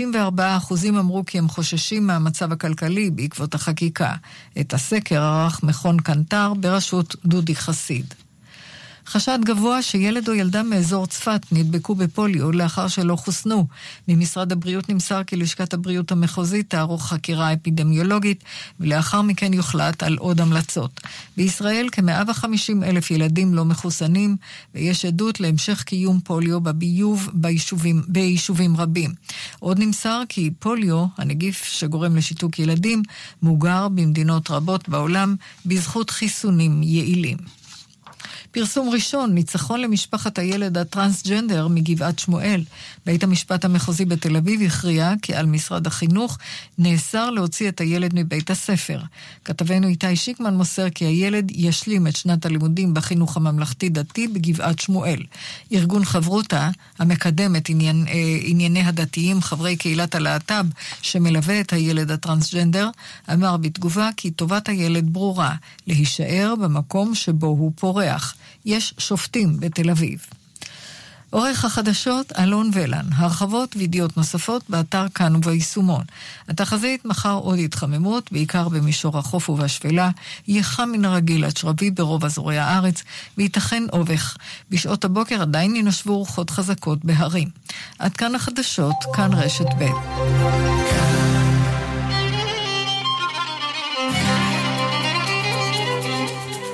94% אמרו כי הם חוששים מהמצב הכלכלי בעקבות החקיקה. את הסקר ערך מכון קנטר בראשות דודי חסיד. חשד גבוה שילד או ילדה מאזור צפת נדבקו בפוליו לאחר שלא חוסנו. ממשרד הבריאות נמסר כי לשכת הבריאות המחוזית תערוך חקירה אפידמיולוגית, ולאחר מכן יוחלט על עוד המלצות. בישראל כ-150 אלף ילדים לא מחוסנים, ויש עדות להמשך קיום פוליו בביוב ביישובים, ביישובים רבים. עוד נמסר כי פוליו, הנגיף שגורם לשיתוק ילדים, מוגר במדינות רבות בעולם בזכות חיסונים יעילים. פרסום ראשון, ניצחון למשפחת הילד הטרנסג'נדר מגבעת שמואל. בית המשפט המחוזי בתל אביב הכריע כי על משרד החינוך נאסר להוציא את הילד מבית הספר. כתבנו איתי שיקמן מוסר כי הילד ישלים את שנת הלימודים בחינוך הממלכתי-דתי בגבעת שמואל. ארגון חברותה, המקדם את עניין, אה, ענייני הדתיים, חברי קהילת הלהט"ב, שמלווה את הילד הטרנסג'נדר, אמר בתגובה כי טובת הילד ברורה, להישאר במקום שבו הוא פורח. יש שופטים בתל אביב. עורך החדשות אלון ולן, הרחבות וידיעות נוספות באתר כאן וביישומון. התחזית מחר עוד התחממות, בעיקר במישור החוף ובשפלה, יהיה חם מן הרגיל עד שרבי ברוב אזורי הארץ, וייתכן אובך. בשעות הבוקר עדיין ינשבו רוחות חזקות בהרים. עד כאן החדשות, כאן רשת ב'.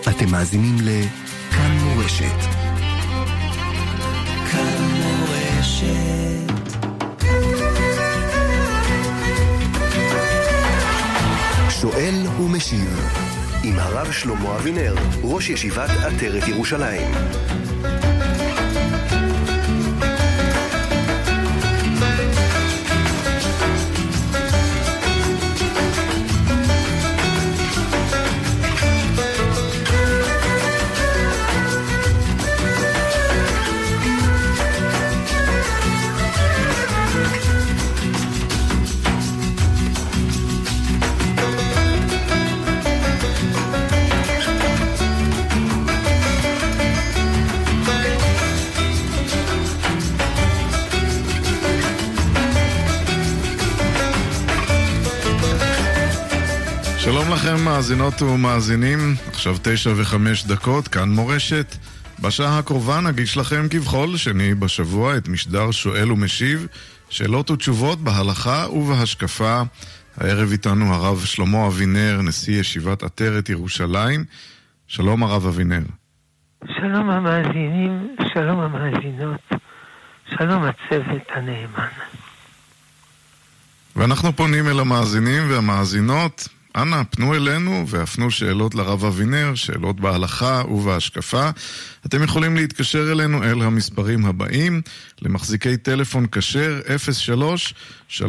אתם מאזינים ל... מורשת. שואל ומשיב עם הרב שלמה אבינר, ראש ישיבת עטרת ירושלים. לכם מאזינות ומאזינים, עכשיו תשע וחמש דקות, כאן מורשת. בשעה הקרובה נגיש לכם כבכל שני בשבוע את משדר שואל ומשיב, שאלות ותשובות בהלכה ובהשקפה. הערב איתנו הרב שלמה אבינר, נשיא ישיבת עטרת ירושלים. שלום הרב אבינר. שלום המאזינים, שלום המאזינות, שלום הצוות הנאמן. ואנחנו פונים אל המאזינים והמאזינות אנא, פנו אלינו והפנו שאלות לרב אבינר, שאלות בהלכה ובהשקפה. אתם יכולים להתקשר אלינו אל המספרים הבאים, למחזיקי טלפון כשר 03-38-11925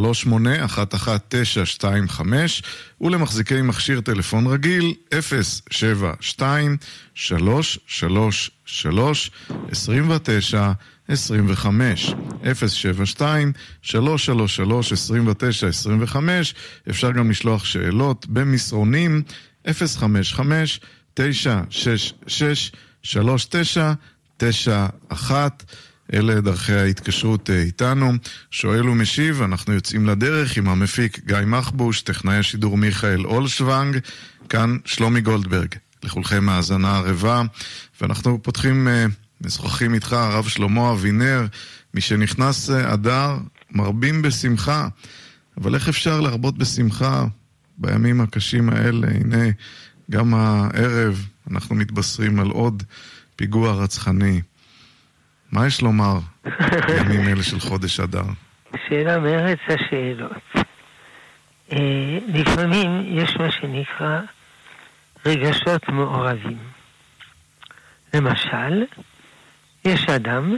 ולמחזיקי מכשיר טלפון רגיל 072-333-29 25 072 333 29 25 אפשר גם לשלוח שאלות במסרונים 055 966 39 91 אלה דרכי ההתקשרות איתנו. שואל ומשיב, אנחנו יוצאים לדרך עם המפיק גיא מחבוש, טכנאי השידור מיכאל אולשוונג, כאן שלומי גולדברג. לכולכם האזנה ערבה, ואנחנו פותחים משוחחים איתך, הרב שלמה אבינר, משנכנס אדר, מרבים בשמחה. אבל איך אפשר להרבות בשמחה בימים הקשים האלה? הנה, גם הערב אנחנו מתבשרים על עוד פיגוע רצחני. מה יש לומר בימים אלה של חודש אדר? שאלה מארץ השאלות. לפעמים יש מה שנקרא רגשות מעורבים. למשל, יש אדם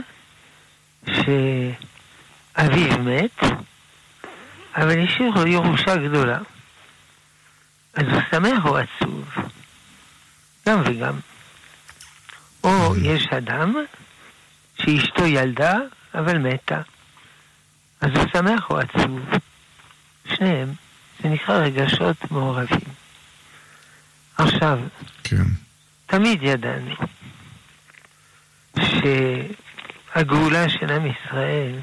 שאביו מת, אבל השאיר לו ירושה גדולה. אז הוא שמח או עצוב? גם וגם. או יש אדם שאשתו ילדה, אבל מתה. אז הוא שמח או עצוב? שניהם. זה נקרא רגשות מעורבים. עכשיו, כן. תמיד ידענו שהגאולה של עם ישראל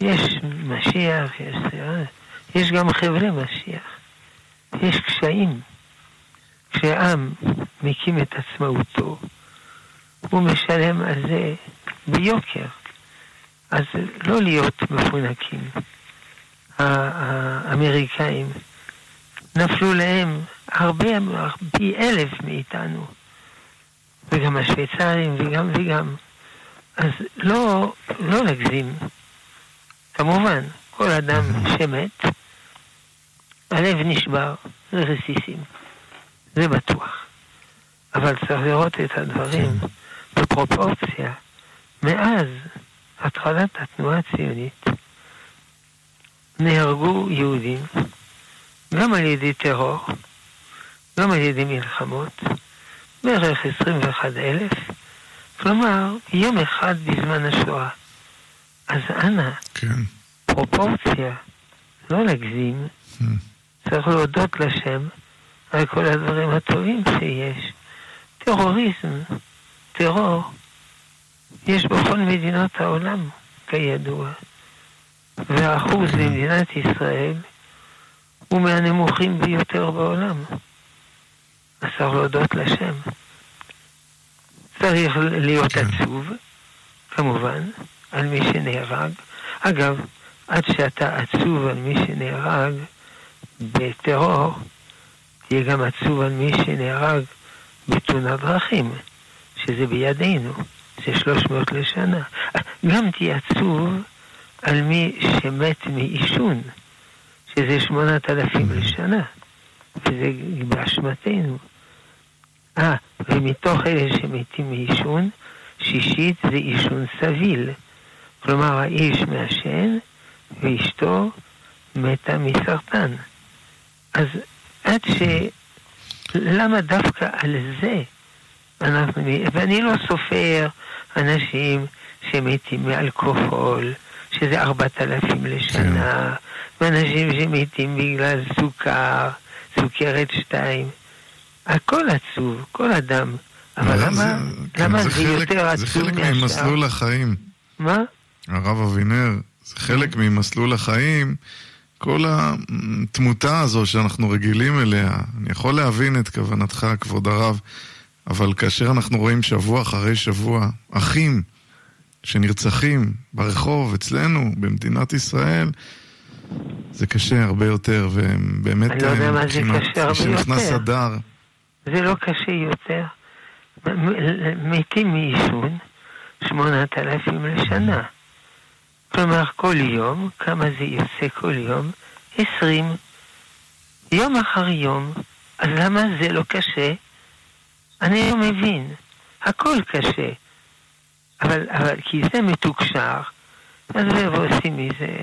יש משיח, יש, יש גם חבר'ה משיח. יש קשיים. כשעם מקים את עצמאותו, הוא משלם על זה ביוקר. אז לא להיות מפונקים. האמריקאים נפלו להם הרבה, פי אלף מאיתנו, וגם השוויצרים וגם וגם. אז לא, לא להגזים. כמובן, כל אדם שמת, הלב נשבר, זה רסיסים, זה בטוח. אבל צריך לראות את הדברים בפרופורציה. מאז התחלת התנועה הציונית נהרגו יהודים גם על ידי טרור, גם על ידי מלחמות, בערך 21 אלף, כלומר, יום אחד בזמן השואה. אז אנא, כן. פרופורציה, לא להגזים, Hmm. צריך להודות לשם על כל הדברים הטובים שיש. טרוריזם, טרור, יש בכל מדינות העולם, כידוע. והאחוז במדינת ישראל הוא מהנמוכים ביותר בעולם. צריך להודות לשם. צריך להיות כן. עצוב, כמובן, על מי שנהרג. אגב, עד שאתה עצוב על מי שנהרג בטרור, תהיה גם עצוב על מי שנהרג בתאונת דרכים, שזה בידינו, זה 300 לשנה. גם תהיה עצוב על מי שמת מעישון, שזה 8,000 לשנה, וזה באשמתנו. אה, ומתוך אלה שמתים מעישון, שישית זה עישון סביל. כלומר, האיש מעשן ואשתו מתה מסרטן. אז עד ש... למה דווקא על זה אנחנו... ואני לא סופר אנשים שמתים מאלכוהול, שזה ארבעת אלפים לשנה, ואנשים שמתים בגלל סוכר, סוכרת שתיים. הכל עצוב, כל אדם. אבל זה- למה, כן, למה זה, חלק- יותר זה עצוב חלק מהשאר? ממסלול החיים. מה? הרב אבינר, זה חלק ממסלול החיים, כל התמותה הזו שאנחנו רגילים אליה. אני יכול להבין את כוונתך, כבוד הרב, אבל כאשר אנחנו רואים שבוע אחרי שבוע אחים שנרצחים ברחוב אצלנו, במדינת ישראל, זה קשה הרבה יותר, והם באמת... אני לא יודע מה זה קשה הרבה כשנכנס יותר. אדר, זה לא קשה יותר. מתים מעישון שמונת אלפים לשנה. כלומר, כל יום, כמה זה יוצא כל יום? עשרים. יום אחר יום. אז למה זה לא קשה? אני לא מבין. הכל קשה. אבל, אבל כי זה מתוקשר, אז ועושים מזה.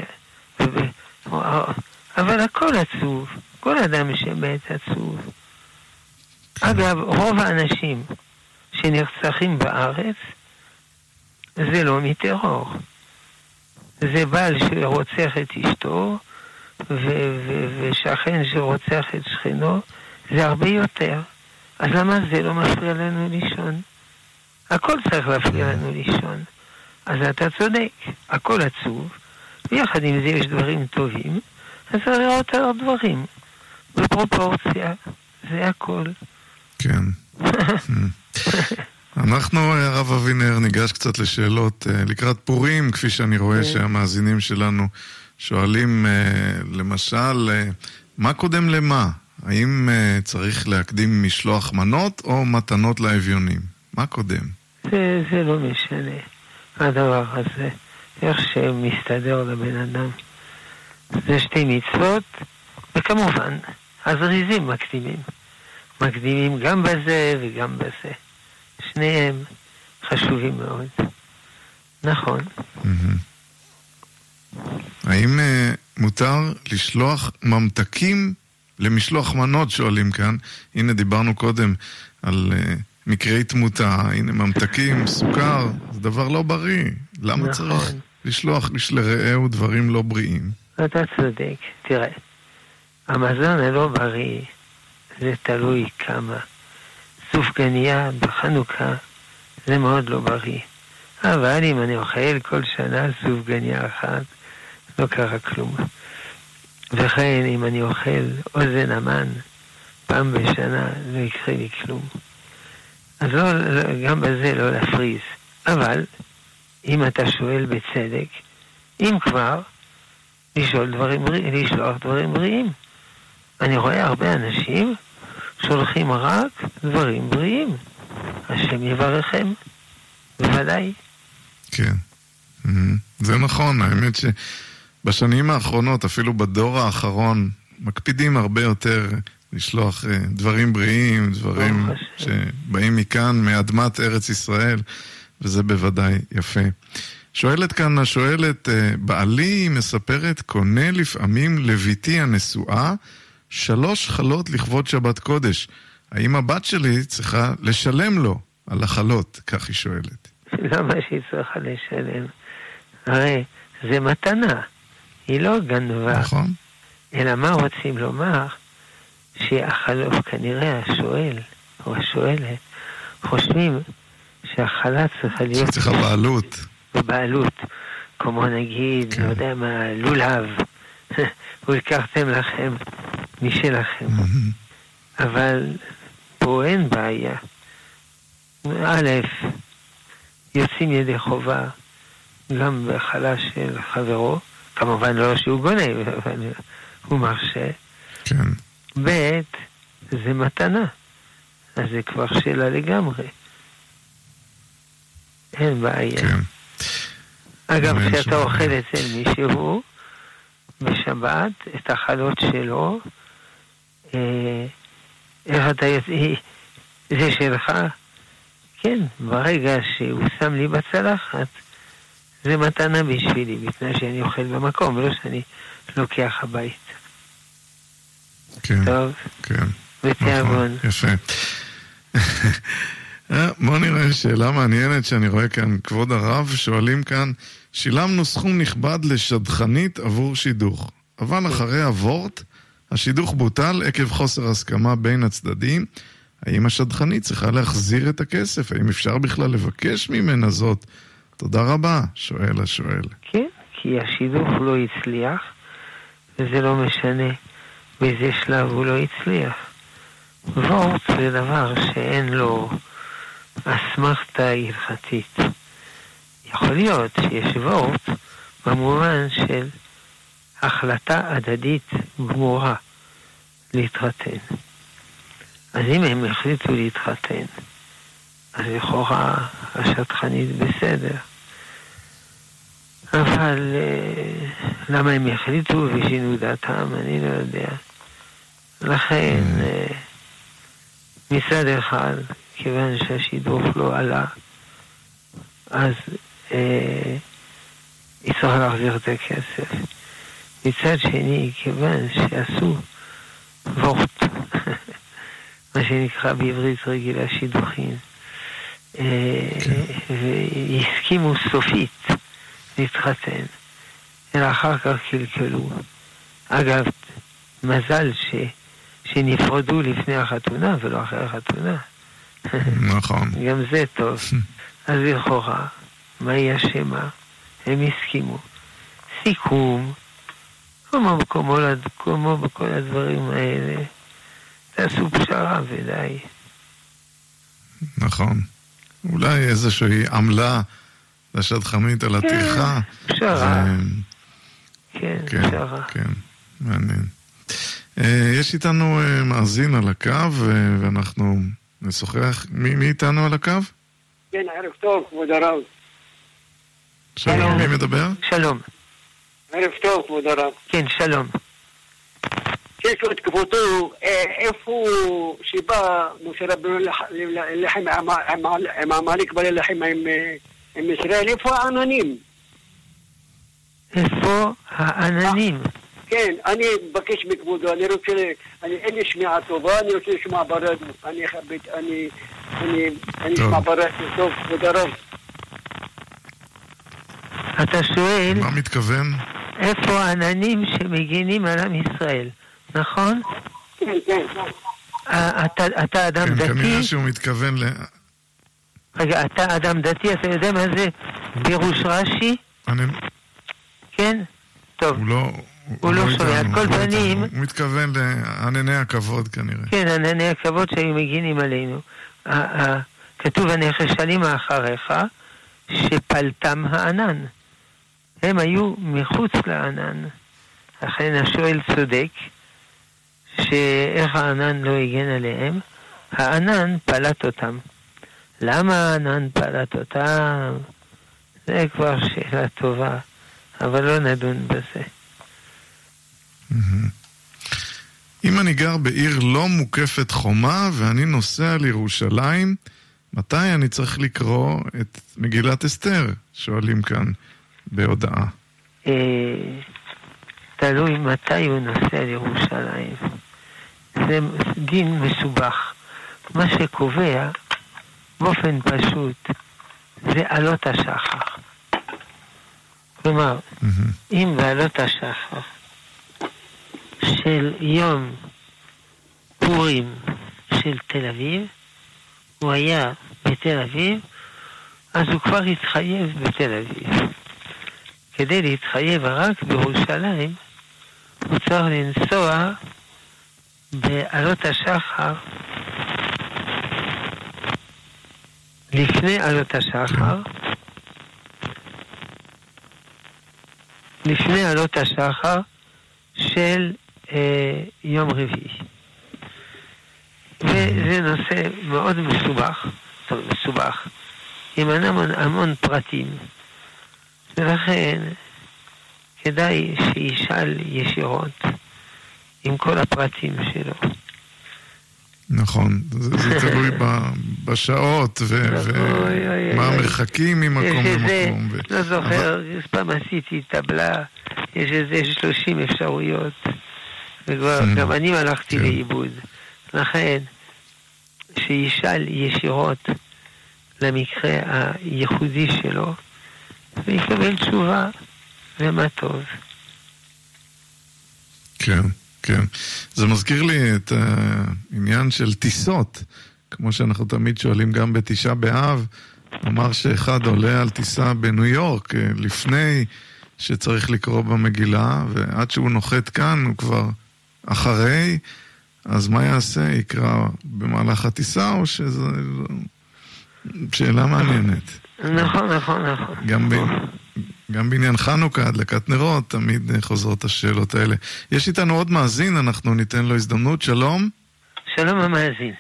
אבל הכל עצוב. כל אדם שמת עצוב. אגב, רוב האנשים שנרצחים בארץ זה לא מטרור. זה בעל שרוצח את אשתו ו- ו- ושכן שרוצח את שכנו, זה הרבה יותר. אז למה זה לא מפריע לנו לישון? הכל צריך להפריע לנו לישון. אז אתה צודק, הכל עצוב, ויחד עם זה יש דברים טובים, אז צריך לראות על הדברים. בפרופורציה, זה הכל. כן. אנחנו, הרב אבינר, ניגש קצת לשאלות אה, לקראת פורים, כפי שאני רואה כן. שהמאזינים שלנו שואלים, אה, למשל, אה, מה קודם למה? האם אה, צריך להקדים משלוח מנות או מתנות לאביונים? מה קודם? זה, זה לא משנה, הדבר הזה, איך שמסתדר לבן אדם. זה שתי מצוות, וכמובן, הזריזים מקדימים. מקדימים גם בזה וגם בזה. שניהם חשובים מאוד. נכון. האם אה, מותר לשלוח ממתקים למשלוח מנות, שואלים כאן. הנה, דיברנו קודם על אה, מקרי תמותה, הנה ממתקים, סוכר, זה דבר לא בריא. למה נכון. צריך לשלוח איש לרעהו דברים לא בריאים? אתה צודק. תראה, המזון הלא בריא זה תלוי כמה. סופגניה בחנוכה זה מאוד לא בריא. אבל אם אני אוכל כל שנה סופגניה אחת, לא קרה כלום. וכן, אם אני אוכל אוזן המן פעם בשנה, לא יקרה לי כלום. אז לא, לא, גם בזה לא להפריז. אבל, אם אתה שואל בצדק, אם כבר, לשאול דברים לשלוח דברים בריאים. אני רואה הרבה אנשים שולחים רק דברים בריאים. השם יברכם, בוודאי. כן. זה נכון, האמת שבשנים האחרונות, אפילו בדור האחרון, מקפידים הרבה יותר לשלוח אה, דברים בריאים, דברים שבאים מכאן, מאדמת ארץ ישראל, וזה בוודאי יפה. שואלת כאן השואלת, אה, בעלי, מספרת, קונה לפעמים לביתי הנשואה שלוש חלות לכבוד שבת קודש. האם הבת שלי צריכה לשלם לו על החלות? כך היא שואלת. למה שהיא צריכה לשלם? הרי זה מתנה, היא לא גנבה. נכון. אלא מה רוצים לומר? שהחלוף, כנראה השואל או השואלת, חושבים שהחלה צריכה להיות... שצריכה בעלות. בבעלות. כמו נגיד, כן. לא יודע מה, לולב. ולקחתם לכם משלכם. אבל פה אין בעיה. א', יוצאים ידי חובה גם בחלה של חברו, כמובן לא שהוא גונב, אבל הוא מרשה. כן. ב', זה מתנה, אז זה כבר שאלה לגמרי. אין בעיה. כן. אגב, כשאתה אוכל אצל מישהו בשבת את החלות שלו, איך אתה יוצא, זה שלך? כן, ברגע שהוא שם לי בצלחת, זה מתנה בשבילי, בתנאי שאני אוכל במקום, ולא שאני לוקח הביתה. כן, טוב? כן. בתיאבון. נכון, יפה. אה, בוא נראה שאלה מעניינת שאני רואה כאן. כבוד הרב, שואלים כאן, שילמנו סכום נכבד לשדכנית עבור שידוך, אבל אחרי הוורט, השידוך בוטל עקב חוסר הסכמה בין הצדדים. האם השדכנית צריכה להחזיר את הכסף? האם אפשר בכלל לבקש ממנה זאת? תודה רבה, שואל השואל. כן, כי השידוך לא הצליח, וזה לא משנה באיזה שלב הוא לא הצליח. וורט זה דבר שאין לו אסמכתה הלכתית. יכול להיות שיש וורט במובן של החלטה הדדית גמורה להתחתן. אז אם הם החליטו להתחתן, אז לכאורה השטחנית בסדר. אבל אה, למה הם החליטו ושינו דעתם, אני לא יודע. לכן, אה, מצד אחד, כיוון שהשידוך לא עלה, אז אה, צריכה להחזיר את הכסף. מצד שני, כיוון שעשו וורט, מה שנקרא בעברית רגילה שידוכים, אה, והסכימו סופית להתחתן, אלא אחר כך קלקלו. אגב, מזל ש, שנפרדו לפני החתונה ולא אחרי החתונה. נכון. גם זה טוב. אז לכאורה, מה היא אשמה? הם הסכימו. סיכום, כמו, כמו, כמו בכל הדברים האלה, תעשו פשרה ודי. נכון. אולי איזושהי עמלה לשדכנית על הטרחה. כן, פשרה. כן, כן, פשרה. כן, מעניין. אה, יש איתנו אה, מאזין על הקו, ואנחנו נשוחח. מי, מי איתנו על הקו? כן, ערב טוב, כבוד הרב. שלום, מי מדבר? שלום. ערב טוב, כבוד הרב. כן, שלום. שיש לו את כבודו, אה, איפה שבא משה רבנו ללחם עם עמלק בא ללחם עם ישראל, איפה העננים? איפה העננים? כן, אני מבקש מכבודו, אני רוצה, אני, אין לי שמיעה טובה, אני רוצה לשמוע ברדיו, אני אכבד, אני, אני, אני אשמע ברדיו, טוב, כבוד הרב. אתה שואל... מה מתכוון? איפה העננים שמגינים על עם ישראל, נכון? כן, כן. אתה, אתה אדם כן, דתי? כן, כנראה שהוא מתכוון ל... רגע, אתה אדם דתי, אתה יודע מה זה פירוש רש"י? אני... כן? טוב. הוא לא... הוא לא שומע. על כל הוא לא פנים-. הוא מתכוון לענני הכבוד כנראה. כן, ענני הכבוד שהיו מגינים עלינו. כתוב הנחשלים מאחריך, שפלטם הענן. הם היו מחוץ לענן. לכן השואל צודק, שאיך הענן לא הגן עליהם? הענן פלט אותם. למה הענן פלט אותם? זה כבר שאלה טובה, אבל לא נדון בזה. אם אני גר בעיר לא מוקפת חומה ואני נוסע לירושלים, מתי אני צריך לקרוא את מגילת אסתר? שואלים כאן בהודעה. אה, תלוי מתי הוא נוסע לירושלים. זה דין מסובך. מה שקובע באופן פשוט זה עלות השחר. כלומר, מהמם. אם בעלות השחר של יום פורים של תל אביב, הוא היה בתל אביב, אז הוא כבר התחייב בתל אביב. כדי להתחייב רק בירושלים, הוא צריך לנסוע בעלות השחר. לפני עלות השחר, לפני עלות השחר של אה, יום רביעי. וזה נושא מאוד מסובך, טוב, מסובך, עם המון, המון פרטים, ולכן כדאי שישאל ישירות עם כל הפרטים שלו. נכון, זה, זה תלוי ב, בשעות ומה אוי. המרחקים ממקום למקום. ו- לא אבל- זוכר, פעם עשיתי טבלה, יש איזה 30 אפשרויות, וכבר Hmm. גם אני הלכתי כן. לאיבוד. לכן, שישאל ישירות למקרה הייחודי שלו, ויקבל תשובה, ומה טוב. כן, כן. זה מזכיר לי את העניין של טיסות, כמו שאנחנו תמיד שואלים גם בתשעה באב, נאמר שאחד עולה על טיסה בניו יורק אה, לפני שצריך לקרוא במגילה, ועד שהוא נוחת כאן הוא כבר אחרי, אז מה יעשה? יקרא במהלך הטיסה או שזה... שאלה מעניינת. נכון, נכון, נכון. גם, ב... גם בעניין חנוכה, הדלקת נרות, תמיד חוזרות השאלות האלה. יש איתנו עוד מאזין, אנחנו ניתן לו הזדמנות. שלום. שלום המאזין.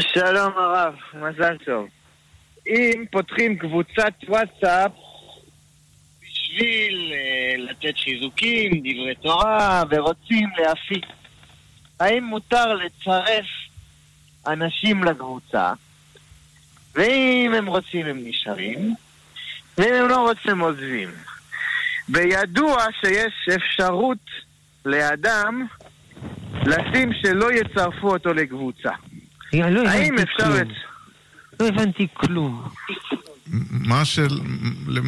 שלום הרב, מזל טוב. אם פותחים קבוצת וואטסאפ בשביל אה, לתת חיזוקים, דברי תורה, ורוצים להפיץ, האם מותר לצרף אנשים לקבוצה? ואם הם רוצים הם נשארים, ואם הם לא רוצים הם עוזבים. בידוע שיש אפשרות לאדם לשים שלא יצרפו אותו לקבוצה. לא האם אפשר כלום. את... לא הבנתי כלום. מה של...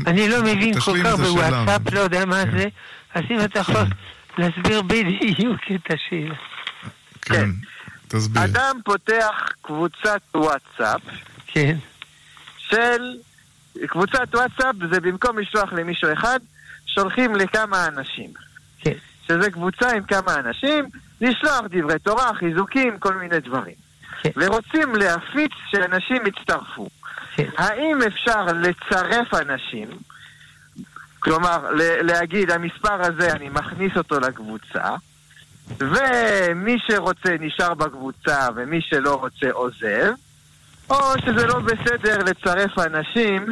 אני לא מבין כל כך. בוואטסאפ, לא יודע מה כן. זה, אז אם אתה יכול להסביר בדיוק את השאלה. כן, תסביר. אדם פותח קבוצת וואטסאפ כן, של... קבוצת וואטסאפ זה במקום לשלוח למישהו אחד, שולחים לכמה אנשים. כן. שזה קבוצה עם כמה אנשים, לשלוח דברי תורה, חיזוקים, כל מיני דברים. כן. ורוצים להפיץ שאנשים יצטרפו. כן. האם אפשר לצרף אנשים? כלומר, להגיד, המספר הזה, אני מכניס אותו לקבוצה, ומי שרוצה נשאר בקבוצה, ומי שלא רוצה עוזב, או שזה לא בסדר לצרף אנשים,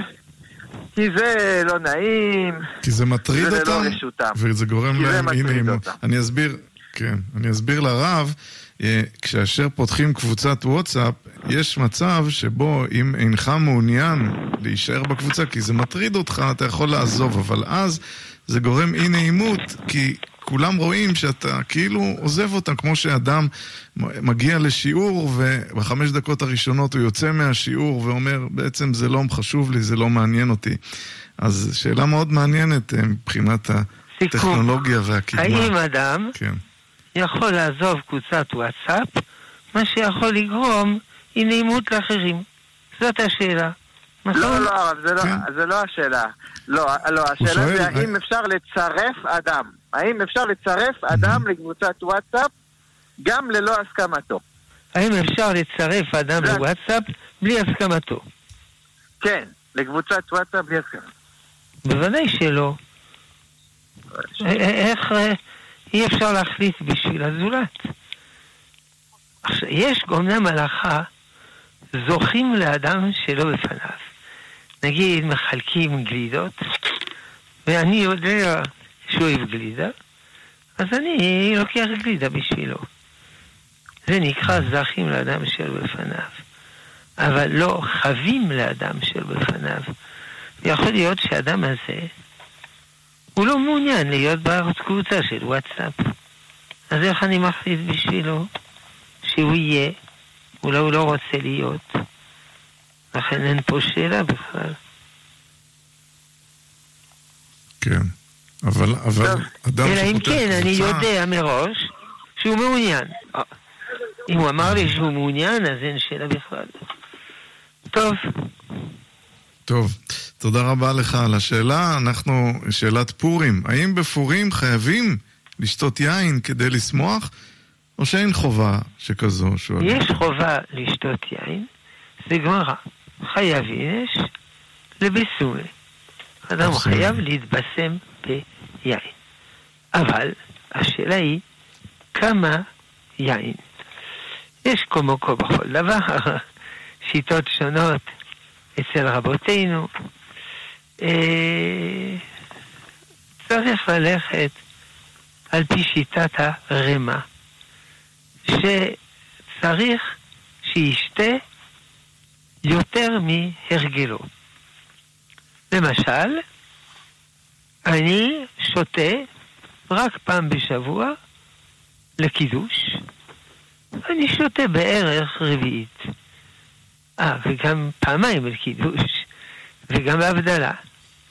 כי זה לא נעים, כי זה מטריד זה ללא אותם, רשותם. וזה גורם כי זה להם, מטריד הנה, אותם. אני אסביר, כן, אני אסביר לרב, אה, כאשר פותחים קבוצת וואטסאפ, יש מצב שבו אם אינך מעוניין להישאר בקבוצה, כי זה מטריד אותך, אתה יכול לעזוב, אבל אז זה גורם אי נעימות, כי כולם רואים שאתה כאילו עוזב אותם, כמו שאדם מגיע לשיעור ובחמש דקות הראשונות הוא יוצא מהשיעור ואומר, בעצם זה לא חשוב לי, זה לא מעניין אותי. אז שאלה מאוד מעניינת אה, מבחינת הטכנולוגיה והקדמה. האם אדם כן. יכול לעזוב קבוצת וואטסאפ, מה שיכול לגרום אי נעימות לאחרים? זאת השאלה. נכון? לא, לא, הרב, זה לא- כן. זה לא השאלה. לא, לא, השאלה זה האם אה- אפשר לצרף אדם. האם אפשר לצרף אדם לקבוצת וואטסאפ גם ללא הסכמתו? האם אפשר לצרף אדם לוואטסאפ בלי הסכמתו? כן, לקבוצת וואטסאפ בלי הסכמה. בוודאי שלא. א- איך אה, אי אפשר להחליט בשביל הזולת? יש אומנם הלכה, זוכים לאדם שלא בפניו. נגיד מחלקים גלידות, ואני יודע שהוא אוהב גלידה, אז אני לוקח גלידה בשבילו. זה נקרא זכים לאדם שלא בפניו. אבל לא חבים לאדם שלא בפניו. יכול להיות שהאדם הזה, הוא לא מעוניין להיות בקבוצה של וואטסאפ. אז איך אני מחליט בשבילו שהוא יהיה? אולי הוא לא רוצה להיות. לכן אין פה שאלה בכלל. כן. אבל, אבל טוב. אדם אלא אם כן, אני קבוצה- יודע מראש שהוא מעוניין. אה, אם הוא אמר לי שהוא מעוניין, אז אין שאלה בכלל. טוב, טוב, תודה רבה לך על השאלה. אנחנו, שאלת פורים. האם בפורים חייבים לשתות יין כדי לשמוח, או שאין חובה שכזו? שואלים. יש חובה לשתות יין, זה גמרא. חייב יש לבסומי. אדם. חייב להתבשם ביין. אבל השאלה היא, כמה יין? יש כמו כה בכל דבר, שיטות שונות אצל רבותינו. אה, צריך ללכת על פי שיטת הרמה. שצריך שישתה יותר מהרגלו. למשל, אני שותה רק פעם בשבוע לקידוש, אני שותה בערך רביעית. אה, וגם פעמיים לקידוש, וגם להבדלה.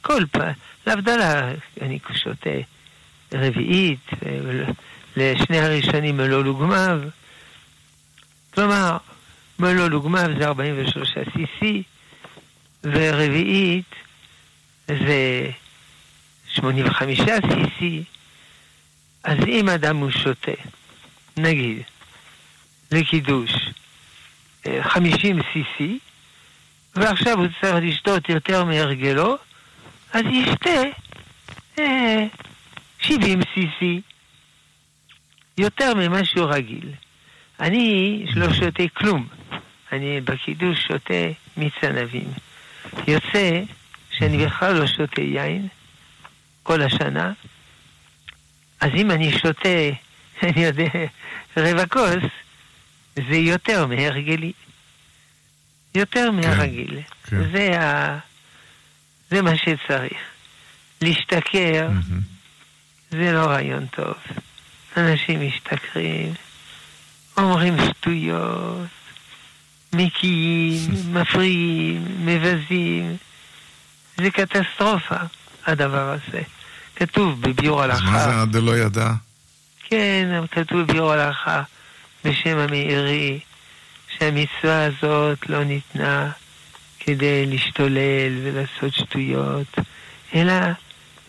כל פעם, להבדלה אני שותה רביעית, לשני הראשונים מלוא לוגמיו. כלומר, מלוא לוגמיו זה 43 cc, ורביעית זה 85 cc. אז אם אדם הוא שותה, נגיד, לקידוש אה, 50 cc, ועכשיו הוא צריך לשתות יותר מהרגלו, אז ישתה אה, 70 cc. יותר ממה שהוא רגיל. אני לא שותה כלום. אני בקידוש שותה מיץ ענבים. יוצא שאני בכלל לא שותה יין כל השנה, אז אם אני שותה, אני יודע, רבע כוס, זה יותר מהרגלי. יותר מהרגיל. כן. זה, ה... זה מה שצריך. להשתכר מהמם. זה לא רעיון טוב. אנשים משתכרים, אומרים שטויות, מקיאים, מפריעים, מבזים. זה קטסטרופה, הדבר הזה. כתוב בביאור אז הלכה. מה זה עד דלא ידע? כן, כתוב בביאור הלכה בשם המאירי, שהמצווה הזאת לא ניתנה כדי להשתולל ולעשות שטויות, אלא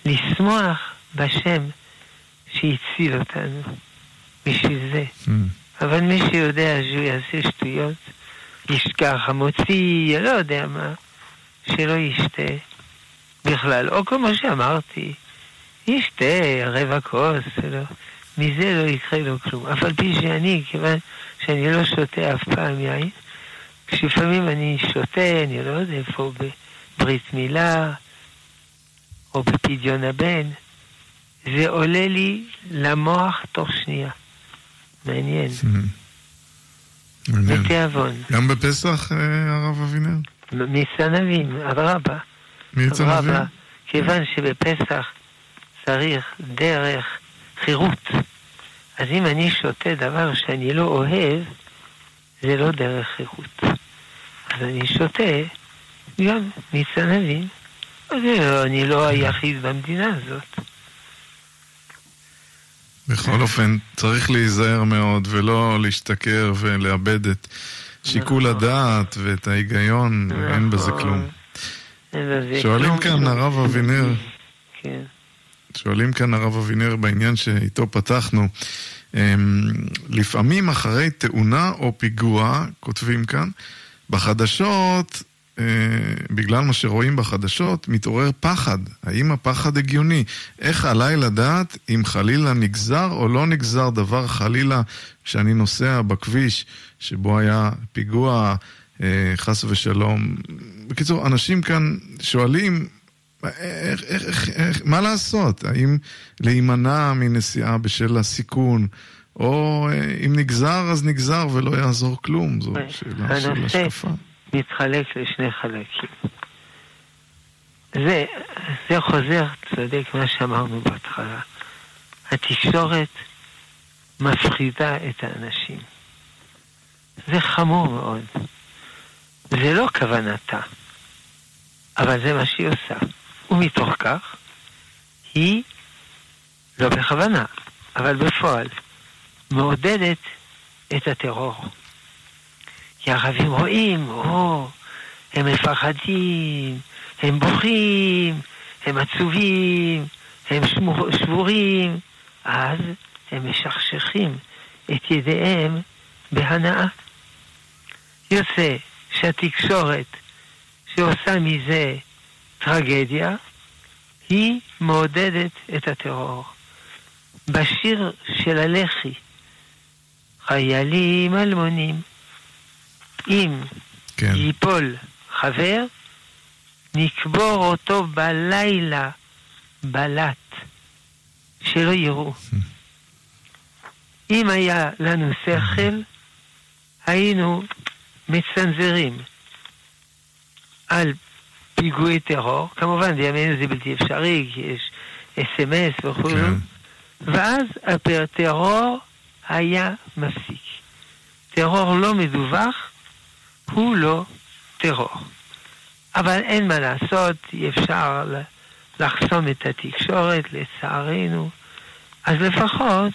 לשמוח בשם שהציל אותנו. בשביל זה. מהמם. אבל מי שיודע שהוא יעשה שטויות, ישכח המוציא, לא יודע מה, שלא ישתה בכלל. או כמו שאמרתי, ישתה רבע כוס, ולא, מזה לא יקרה לו כלום. אף על פי שאני, כיוון שאני לא שותה אף פעם יין, כשלפעמים אני שותה, אני לא יודע איפה, בברית מילה, או בפדיון הבן, זה עולה לי למוח תוך שנייה. מעניין. בתיאבון. גם בפסח, אה, הרב אבינר? מסנבים, אדרבה. מיץ ענבים? אדרבה. כיוון שבפסח צריך דרך חירות. אז אם אני שותה דבר שאני לא אוהב, זה לא דרך חירות. אז אני שותה גם מיץ ענבים. אז לא, אני לא היחיד במדינה הזאת. בכל אופן, צריך להיזהר מאוד ולא להשתכר ולאבד את שיקול נכון. הדעת ואת ההיגיון, ואין בזה נכון. כלום. שואלים. כאן הרב אבינר, כן. שואלים כאן הרב אבינר בעניין שאיתו פתחנו. אמ, לפעמים אחרי תאונה או פיגוע, כותבים כאן, בחדשות, אה, בגלל מה שרואים בחדשות, מתעורר פחד. האם הפחד הגיוני? איך עליי לדעת אם חלילה נגזר או לא נגזר דבר חלילה כשאני נוסע בכביש שבו היה פיגוע, חס ושלום. בקיצור, אנשים כאן שואלים, איך, איך, איך, איך, מה לעשות? האם להימנע מנסיעה בשל הסיכון, או אה, אם נגזר אז נגזר ולא יעזור כלום? זו שאלה של הנושא השקפה. מתחלק לשני חלקים. זה, זה חוזר, צודק מה שאמרנו בהתחלה. התקשורת מפחידה את האנשים. זה חמור מאוד. זה לא כוונתה, אבל זה מה שהיא עושה. ומתוך כך, היא, לא בכוונה, אבל בפועל, מעודדת את הטרור. כי הערבים רואים, או, הם מפחדים, הם בוכים, הם עצובים, הם שמור, שבורים, אז הם משכשכים את ידיהם בהנאה. יוצא שהתקשורת שעושה מזה טרגדיה, היא מעודדת את הטרור. בשיר של הלח"י, חיילים אלמונים, אם כן. ייפול חבר, נקבור אותו בלילה בלט, שלא יראו. אם היה לנו שכל, היינו מצנזרים על פיגועי טרור, כמובן בימינו זה בלתי אפשרי, כי יש אס.אם.אס וכו', כן. ואז הטרור היה מפסיק. טרור לא מדווח הוא לא טרור. אבל אין מה לעשות, אי אפשר לחסום את התקשורת, לצערנו. אז לפחות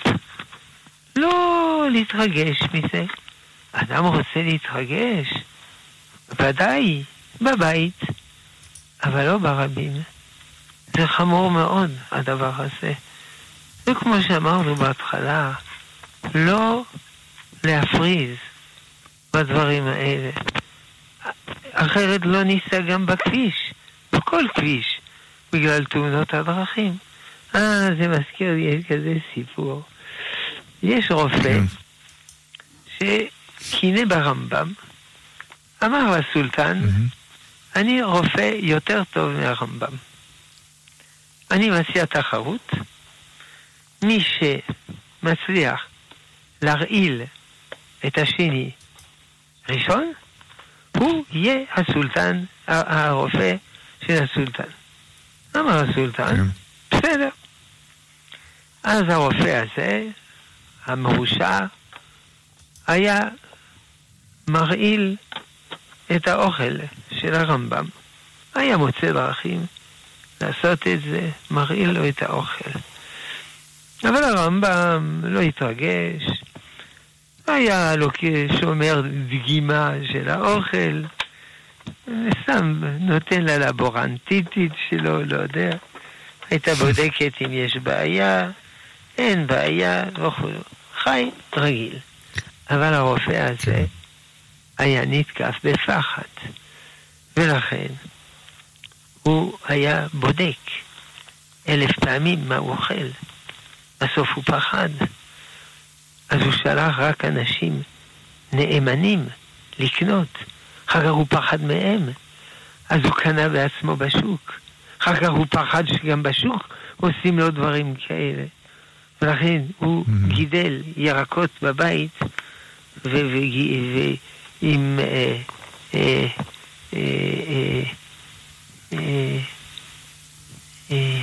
לא להתרגש מזה. אדם רוצה להתרגש, ודאי, בבית, אבל לא ברבים. זה חמור מאוד, הדבר הזה. וכמו שאמרנו בהתחלה, לא להפריז בדברים האלה. אחרת לא ניסע גם בכביש, בכל כביש, בגלל תאונות הדרכים. אה, זה מזכיר לי יש כזה סיפור. יש רופא כן. שקינא ברמב"ם, אמר לסולטן, מהמם. אני רופא יותר טוב מהרמב"ם. אני מציע תחרות, מי שמצליח להרעיל את השני ראשון, הוא יהיה הסולטן, הרופא של הסולטן. אמר הסולטן, כן. בסדר. אז הרופא הזה, המרושע, היה מרעיל את האוכל של הרמב"ם. היה מוצא דרכים לעשות את זה, מרעיל לו את האוכל. אבל הרמב"ם לא התרגש, היה לו כשומר דגימה של האוכל, שם, נותן ללבורנטיטית שלו, לא יודע, הייתה בודקת אם יש בעיה, אין בעיה וכו'. חי רגיל. אבל הרופא הזה היה נתקף בפחד, ולכן הוא היה בודק אלף פעמים מה הוא אוכל. בסוף הוא פחד. אז הוא שלח רק אנשים נאמנים לקנות. אחר כך הוא פחד מהם. אז הוא קנה בעצמו בשוק. אחר כך הוא פחד שגם בשוק עושים לו דברים כאלה. ולכן הוא Mhm. גידל ירקות בבית ועם אה, אה, אה, אה, אה, אה,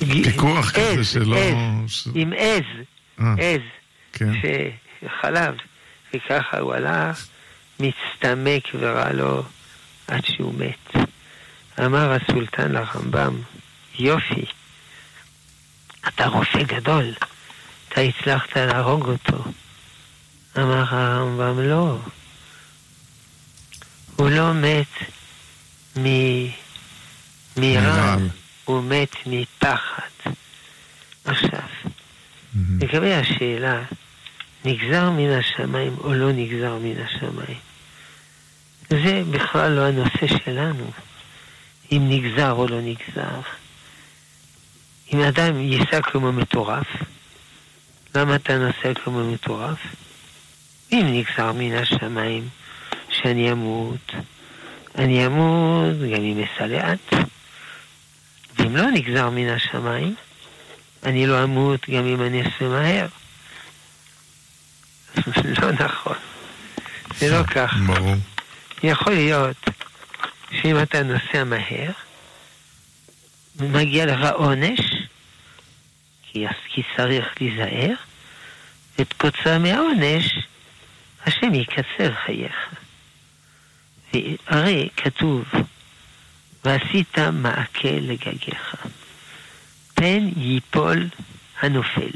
ג- פיקוח כזה שלא... עם עז, אה, עז, כן. שחלב, וככה הוא הלך, מצטמק ורע לו עד שהוא מת. אמר הסולטן לרמב"ם, יופי, אתה רופא גדול, אתה הצלחת להרוג אותו. אמר הרמב"ם, לא. הוא לא מת מירל, הוא מת מפחד. עכשיו. לגבי השאלה, נגזר מן השמיים או לא נגזר מן השמיים, זה בכלל לא הנושא שלנו, אם נגזר או לא נגזר. אם אדם ייסע כמו מטורף, למה אתה נוסע כמו מטורף? אם נגזר מן השמיים שאני אמות, אני אמות גם אם אסע לאט. ואם לא נגזר מן השמיים, אני לא אמות גם אם אני אעשה מהר. לא נכון. זה לא כך. ברור. יכול להיות שאם אתה נוסע מהר, מגיע לך עונש, כי, כי צריך להיזהר, וכתוצאה מהעונש, השם יקצר חייך. והרי כתוב, ועשית מעקה לגגיך, פן ייפול הנופל.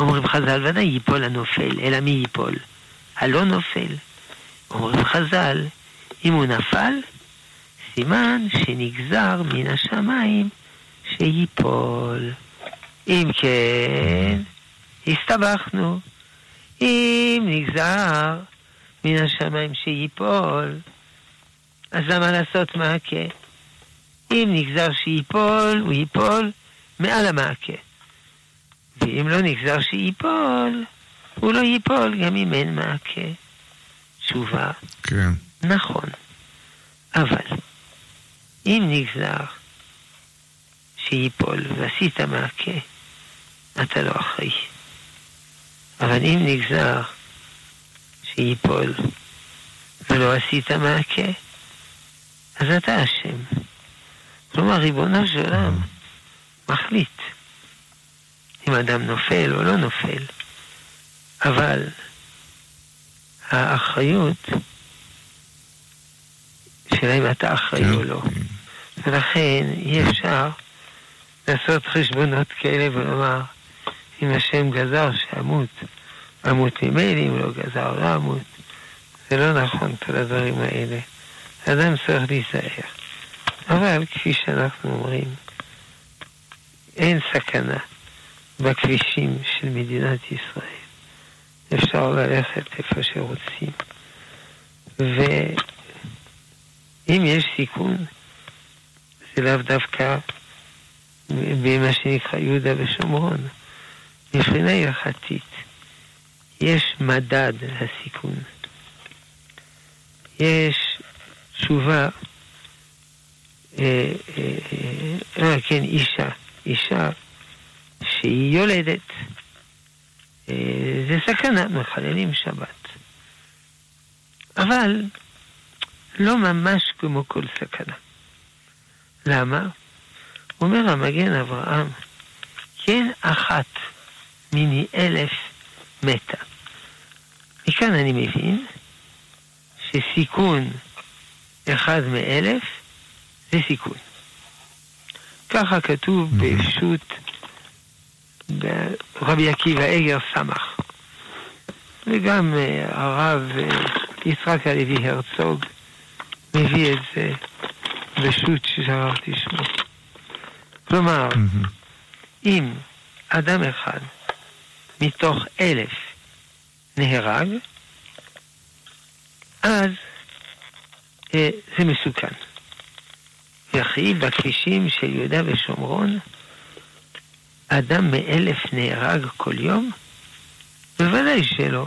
אומרים חז"ל, ודאי ייפול הנופל, אלא מי ייפול? הלא נופל. אומרים חז"ל, אם הוא נפל, סימן שנגזר מן השמיים שייפול. אם כן, הסתבכנו. אם נגזר מן השמיים שייפול, אז למה לעשות מעקה? אם נגזר שייפול, הוא ייפול מעל המעקה. ואם לא נגזר שייפול, הוא לא ייפול גם אם אין מעקה. תשובה, כן. נכון. אבל אם נגזר שייפול ועשית מעקה, אתה לא אחראי. אבל אם נגזר שייפול ולא עשית מעקה, אז אתה אשם. כלומר, ריבונו של עולם מחליט אם אדם נופל או לא נופל, אבל האחריות, שאלה אם אתה אחראי כן. או לא. ולכן אי אפשר לעשות חשבונות כאלה ולומר, אם השם גזר שאמות, אמות ממילא, אם לא גזר לא אמות. זה לא נכון כל הדברים האלה. אדם צריך להיזהר. אבל כפי שאנחנו אומרים, אין סכנה בכבישים של מדינת ישראל. אפשר ללכת איפה שרוצים. ואם יש סיכון, זה לאו דווקא במה שנקרא יהודה ושומרון. מבחינה הלכתית, יש מדד לסיכון. יש תשובה, אה, אה, אה, כן, אישה, אישה שהיא יולדת, אה, זה סכנה, מחללים שבת. אבל לא ממש כמו כל סכנה. למה? אומר המגן אברהם, כן אחת מיני אלף מתה. מכאן אני מבין שסיכון אחד מאלף זה סיכון. ככה כתוב בפשוט ברבי עקיבא אגר סמך. וגם אה, הרב אה, יצחק הלוי הרצוג מביא את זה בשו"ת ששכחתי שמו. כלומר. אם אדם אחד מתוך אלף נהרג, אז אה, זה מסוכן. וכי בכבישים של יהודה ושומרון, אדם מאלף נהרג כל יום? בוודאי שלא.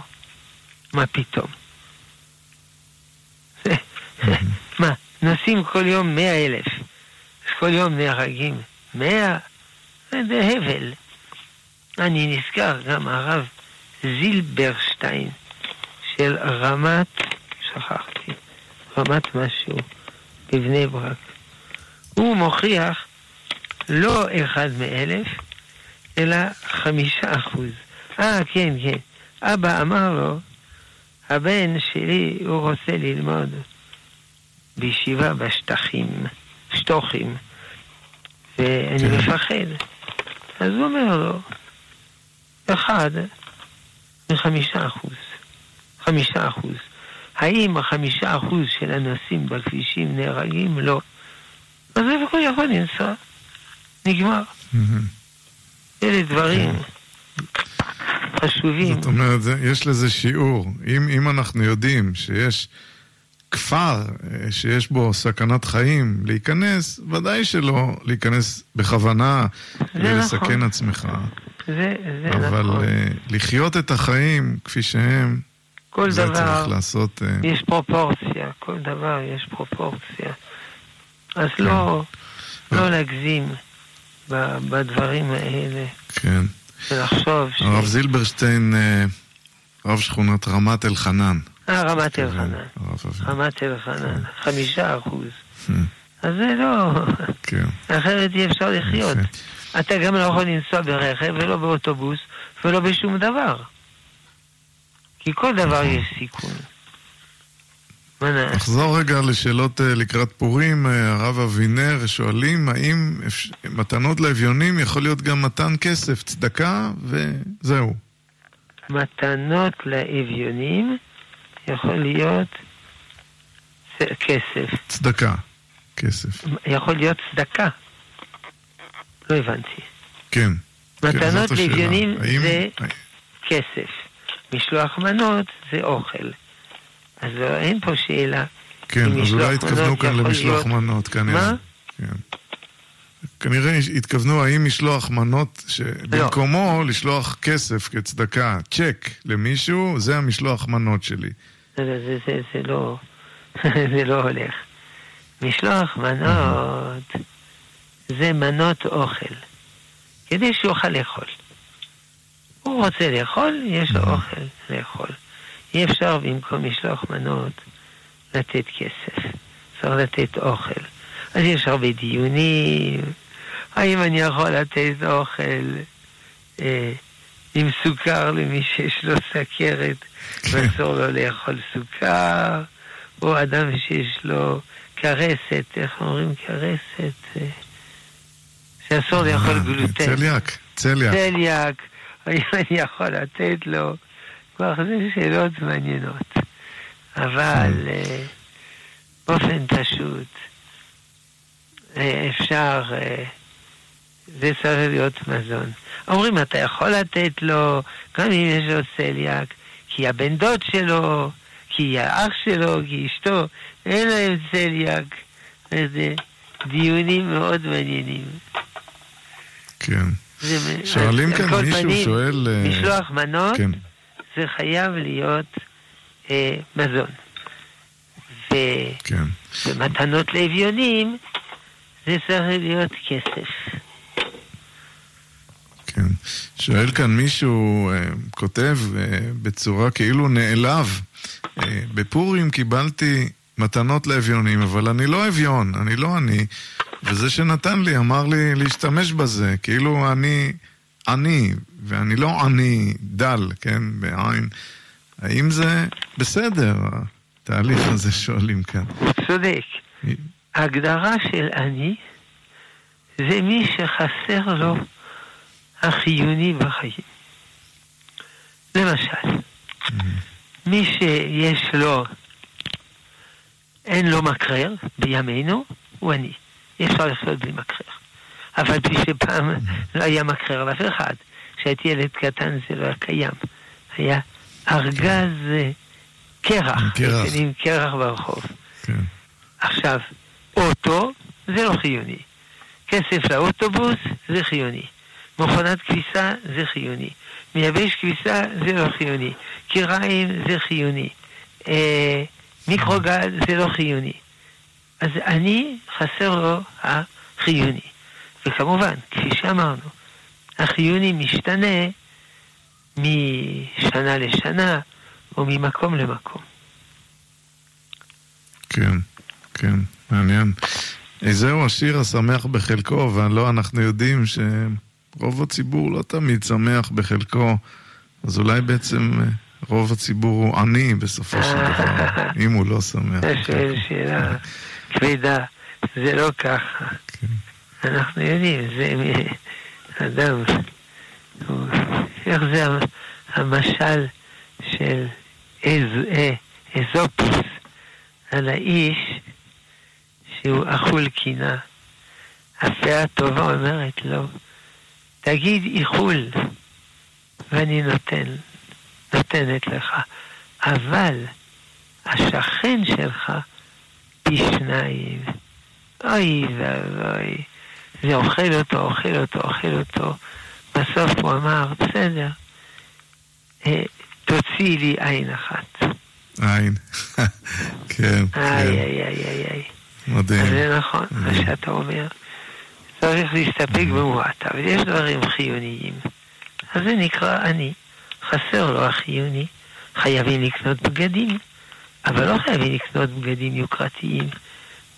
מה פתאום? מה, נוסעים כל יום מאה אלף, אז כל יום נהרגים מאה? זה הבל. אני נזכר גם הרב זילברשטיין של רמת, שכחתי, רמת משהו, בבני ברק. הוא מוכיח לא אחד מאלף, אלא חמישה אחוז. אה, כן, כן. אבא אמר לו, הבן שלי, הוא רוצה ללמוד בישיבה בשטחים, שטוחים, ואני כן. מפחד. אז הוא אומר לו, אחד מחמישה אחוז. חמישה אחוז. האם החמישה אחוז של הנוסעים בכבישים נהרגים? לא. אז איפה הוא יכול לנסוע? נגמר. אלה דברים חשובים. זאת אומרת, זה, יש לזה שיעור. אם, אם אנחנו יודעים שיש כפר אה, שיש בו סכנת חיים, להיכנס, ודאי שלא להיכנס בכוונה ולסכן נכון. עצמך. זה, זה אבל נכון. אה, לחיות את החיים כפי שהם, כל זה דבר צריך לעשות... אה, יש פרופורציה, כל דבר יש פרופורציה. אז לא, לא להגזים בדברים האלה, כן. ולחשוב ש... הרב זילברשטיין, אה, רב שכונת רמת אלחנן. אה, רמת כן, אלחנן. רמת אלחנן, חמישה אחוז. אז זה לא... כן. אחרת אי אפשר לחיות. יפה. אתה גם לא יכול לנסוע ברכב, ולא באוטובוס, ולא בשום דבר. כי כל דבר. יש סיכון. נחזור רגע לשאלות אה, לקראת פורים. אה, הרב אבינר שואלים האם מתנות לאביונים יכול להיות גם מתן כסף, צדקה, וזהו. מתנות לאביונים יכול להיות כסף. צדקה, כסף. יכול להיות צדקה. לא הבנתי. כן. כן, מתנות השאלה. לאביונים האם- זה כסף. משלוח מנות זה אוכל. אז לא, אין פה שאלה. כן, אז אולי התכוונו כאן למשלוח להיות- מנות, כנראה. מה? כן. כנראה התכוונו האם משלוח מנות, שבמקומו לשלוח כסף כצדקה, צ'ק למישהו, זה המשלוח מנות שלי. זה, זה, זה, זה לא... זה לא הולך. משלוח מנות זה מנות אוכל. כדי שיוכל לאכול. הוא רוצה לאכול, יש לו אוכל לאכול. אי אפשר במקום משלוח מנות לתת כסף. צריך לתת אוכל. אז יש הרבה דיונים, האם אני יכול לתת אוכל אה, עם סוכר למי שיש לו סכרת. ואסור לו לאכול סוכר, או אדם שיש לו כרסת, איך אומרים כרסת? אה, שאסור לאכול אה, גלוטן. צליאק, צליאק. צליאק, האם אני יכול לתת לו? כבר זה שאלות מעניינות. אבל אה, באופן פשוט אה, אפשר, אה, זה צריך להיות מזון. אומרים, אתה יכול לתת לו, גם אם יש לו צליאק, כי הבן דוד שלו, כי האח שלו, כי אשתו, אין להם צליאק. וזה דיונים מאוד מעניינים. כן. שואלים כאן, מישהו פנים, שואל... אה, משלוח מנות כן. זה חייב להיות אה, מזון. ו, כן. ומתנות לאביונים זה צריך להיות כסף. כן. שואל כאן מישהו, אה, כותב אה, בצורה כאילו נעלב, אה, בפורים קיבלתי מתנות לאביונים, אבל אני לא אביון, אני לא אני, וזה שנתן לי אמר לי להשתמש בזה, כאילו אני עני, ואני לא עני דל, כן, בעין. האם זה בסדר, התהליך הזה שואלים כאן? הוא צודק. ההגדרה של אני זה מי שחסר לו החיוני בחיים. למשל, מי שיש לו, אין לו מקרר בימינו, הוא עני. אי אפשר לחיות בלי מקרר. אבל פי שפעם לא היה מקרר לאף אחד. כשהייתי ילד קטן זה לא היה קיים. היה ארגז אה, קרח. קרח. ישנים קרח ברחוב. כן. עכשיו, אוטו זה לא חיוני. כסף לאוטובוס זה חיוני. מכונת כביסה זה חיוני. מייבש כביסה זה לא חיוני. קיריים זה חיוני. אה, מיקרוגל זה לא חיוני. אז אני חסר לו החיוני. וכמובן, כפי שאמרנו, החיוני משתנה משנה לשנה או ממקום למקום. כן, כן, מעניין. אה, זהו השיר השמח בחלקו, ולא אנחנו יודעים שרוב הציבור לא תמיד שמח בחלקו, אז אולי בעצם אה, רוב הציבור הוא עני בסופו של דבר, אם הוא לא שמח. שואל שאלה כבדה, זה לא ככה. אנחנו יודעים, זה מ- אדם, הוא- איך זה המ- המשל של איז- אה, אזופוס על האיש שהוא אכול קינה הפה הטובה אומרת לו, תגיד איחול, ואני נותן, נותנת לך. אבל השכן שלך פי שניים. אוי ואבוי. זה אוכל אותו, אוכל אותו, אוכל אותו. בסוף הוא אמר, בסדר, אה, תוציא לי עין אחת. עין. כן, איי, כן. איי, איי, איי, איי. מדהים. זה נכון, מה שאתה אומר. צריך להסתפק במועט, אבל יש דברים חיוניים. אז זה נקרא עני. חסר לו החיוני. חייבים לקנות בגדים, אבל לא חייבים לקנות בגדים יוקרתיים.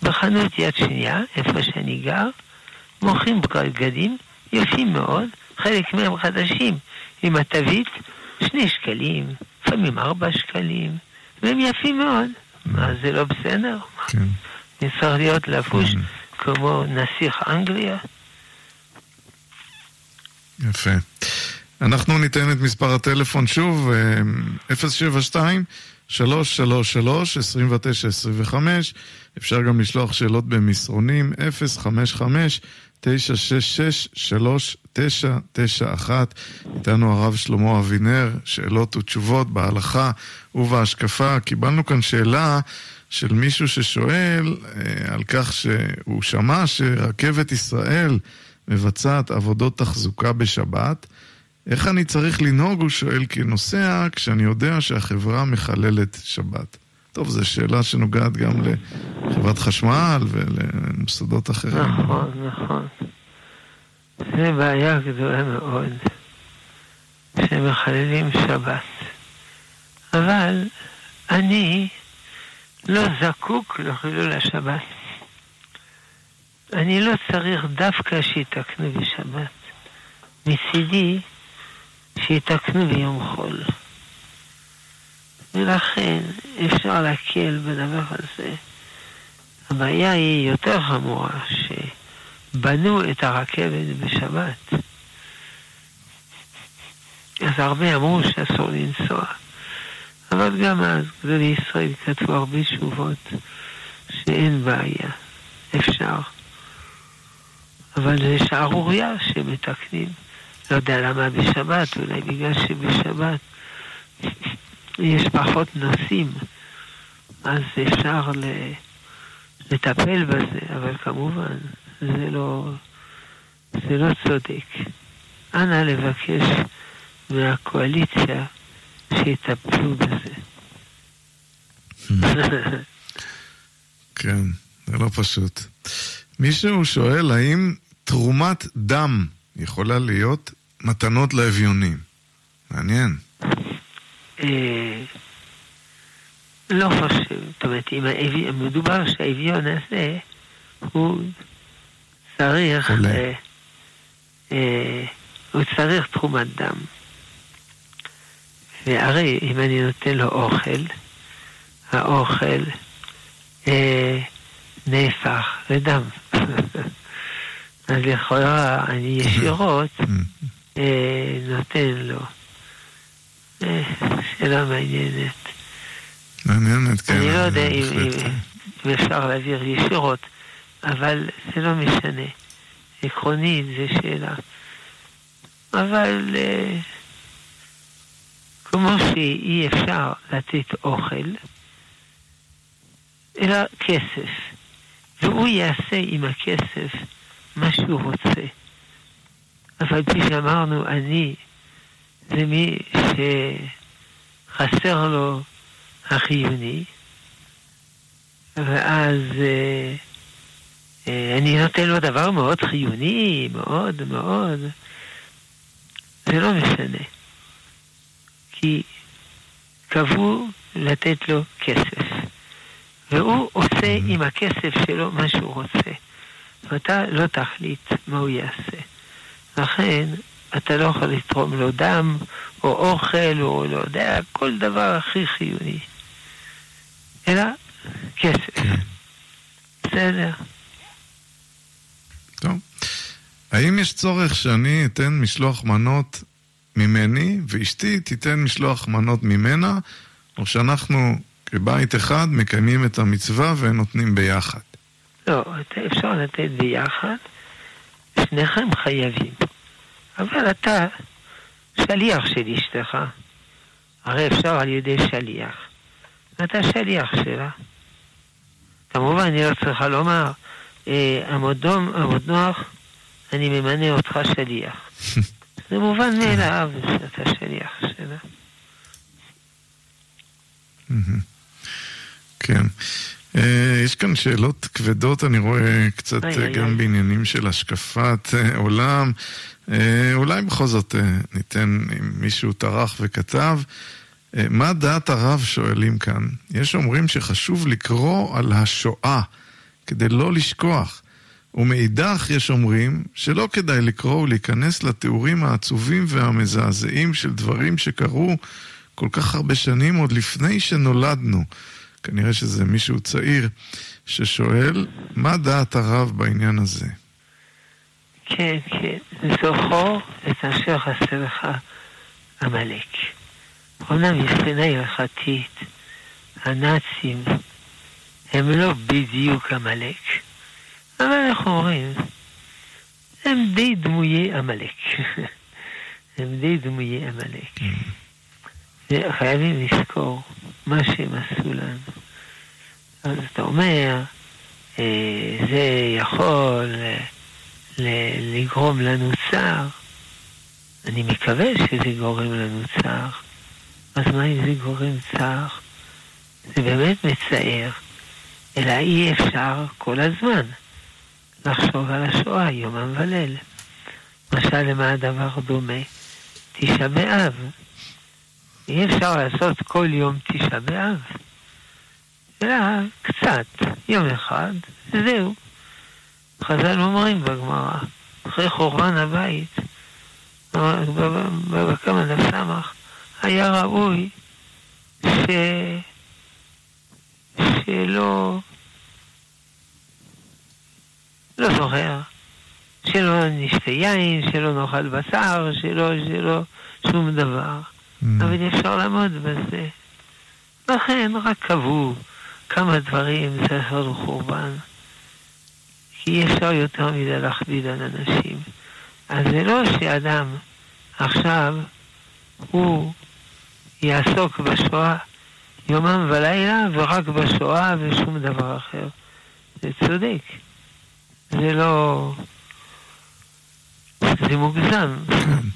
בחנות יד שנייה, איפה שאני גר, מוכרים בגדים יפים מאוד, חלק מהם חדשים, עם התווית שני שקלים, לפעמים ארבע שקלים, והם יפים מאוד. מה, זה לא בסדר? כן. צריך להיות לבוש כמו נסיך אנגליה? יפה. אנחנו ניתן את מספר הטלפון שוב, אה, 072 333 2925 אפשר גם לשלוח שאלות במסרונים 055 966 3991 איתנו הרב שלמה אבינר, שאלות ותשובות בהלכה ובהשקפה. קיבלנו כאן שאלה של מישהו ששואל אה, על כך שהוא שמע שרכבת ישראל מבצעת עבודות תחזוקה בשבת. איך אני צריך לנהוג, הוא שואל, כנוסע, כשאני יודע שהחברה מחללת שבת? טוב, זו שאלה שנוגעת גם לחברת חשמל ולמוסדות אחרים. נכון, נכון. זה בעיה גדולה מאוד, שמחללים שבת. אבל אני לא זקוק לחילול השבת. אני לא צריך דווקא שיתקנו בשבת. מצידי, שיתקנו ביום חול. ולכן אפשר להקל בדבר הזה. הבעיה היא יותר חמורה, שבנו את הרכבת בשבת. אז הרבה אמרו שאסור לנסוע. אבל גם אז גדולי ישראל כתבו הרבה תשובות שאין בעיה, אפשר. אבל זה שערורייה שמתקנים. לא יודע למה בשבת, אולי בגלל שבשבת יש פחות נוסעים, אז אפשר לטפל בזה, אבל כמובן זה לא, זה לא צודק. אנא לבקש מהקואליציה שיטפלו בזה. כן, זה לא פשוט. מישהו שואל האם תרומת דם יכולה להיות מתנות לאביונים. מעניין. אה, לא חושב. זאת אומרת, אם מדובר שהאביון הזה, הוא צריך... אה, אה, הוא צריך תרומת דם. והרי אם אני נותן לו אוכל, האוכל אה, נהפך לדם. אז לכאורה אני ישירות אה, נותן לו. אה, שאלה מעניינת. מעניינת, כן. אני לא יודע אם, אם, אם אפשר להעביר ישירות, אבל זה לא משנה. עקרונית זה שאלה. אבל אה, כמו שאי אפשר לתת אוכל, אלא כסף. והוא יעשה עם הכסף מה שהוא רוצה. אבל כפי שאמרנו, אני זה מי שחסר לו החיוני, ואז אה, אה, אני נותן לו דבר מאוד חיוני, מאוד מאוד, זה לא משנה. כי קבעו לתת לו כסף, והוא עושה עם הכסף שלו מה שהוא רוצה. ואתה לא תחליט מה הוא יעשה. לכן, אתה לא יכול לתרום לו דם, או אוכל, או לא יודע, כל דבר הכי חיוני. אלא כסף. בסדר. טוב. האם יש צורך שאני אתן משלוח מנות ממני, ואשתי תיתן משלוח מנות ממנה, או שאנחנו כבית אחד מקיימים את המצווה ונותנים ביחד? לא, אפשר לתת ביחד, שניכם חייבים. אבל אתה שליח של אשתך. הרי אפשר על ידי שליח. אתה שליח שלה. כמובן, אני לא צריכה לומר, אה, עמוד נוח, אני ממנה אותך שליח. זה מובן מאליו שאתה שליח שלה. כן. אה, יש כאן שאלות כבדות, אני רואה קצת איי, גם איי. בעניינים של השקפת אה, עולם. אה, אולי בכל זאת ניתן, אם מישהו טרח וכתב, מה דעת הרב שואלים כאן? יש אומרים שחשוב לקרוא על השואה כדי לא לשכוח. ומאידך יש אומרים שלא כדאי לקרוא ולהיכנס לתיאורים העצובים והמזעזעים של דברים שקרו כל כך הרבה שנים עוד לפני שנולדנו. כנראה שזה מישהו צעיר ששואל, מה דעת הרב בעניין הזה? כן, כן. זוכור את אשר עשה לך עמלק. אומנם מבחינה הלכתית, הנאצים הם לא בדיוק עמלק, אבל איך אומרים? הם די דמויי עמלק. הם די דמויי עמלק. חייבים לזכור מה שהם עשו לנו. אז אתה אומר, אה, זה יכול אה, לגרום לנו צער. אני מקווה שזה גורם לנו צער. אז מה אם זה גורם צער? זה באמת מצער, אלא אי אפשר כל הזמן לחשוב על השואה יומם וליל. משל למה הדבר דומה? תשעה באב. אי אפשר לעשות כל יום תשעה באב, אלא קצת, יום אחד, וזהו. חז"ל אומרים בגמרא, אחרי חורבן הבית, בבא קמא דף היה ראוי ש... שלא... לא זוכר, שלא נשתה יין, שלא נאכל בשר, שלא, שלא, שום דבר. אבל אי אפשר לעמוד בזה. לכן רק קבעו כמה דברים זכר לחורבן. כי אי אפשר יותר מדי להכביד על אנשים. אז זה לא שאדם עכשיו הוא יעסוק בשואה יומם ולילה ורק בשואה ושום דבר אחר. זה צודק. זה לא... זה מוגזם,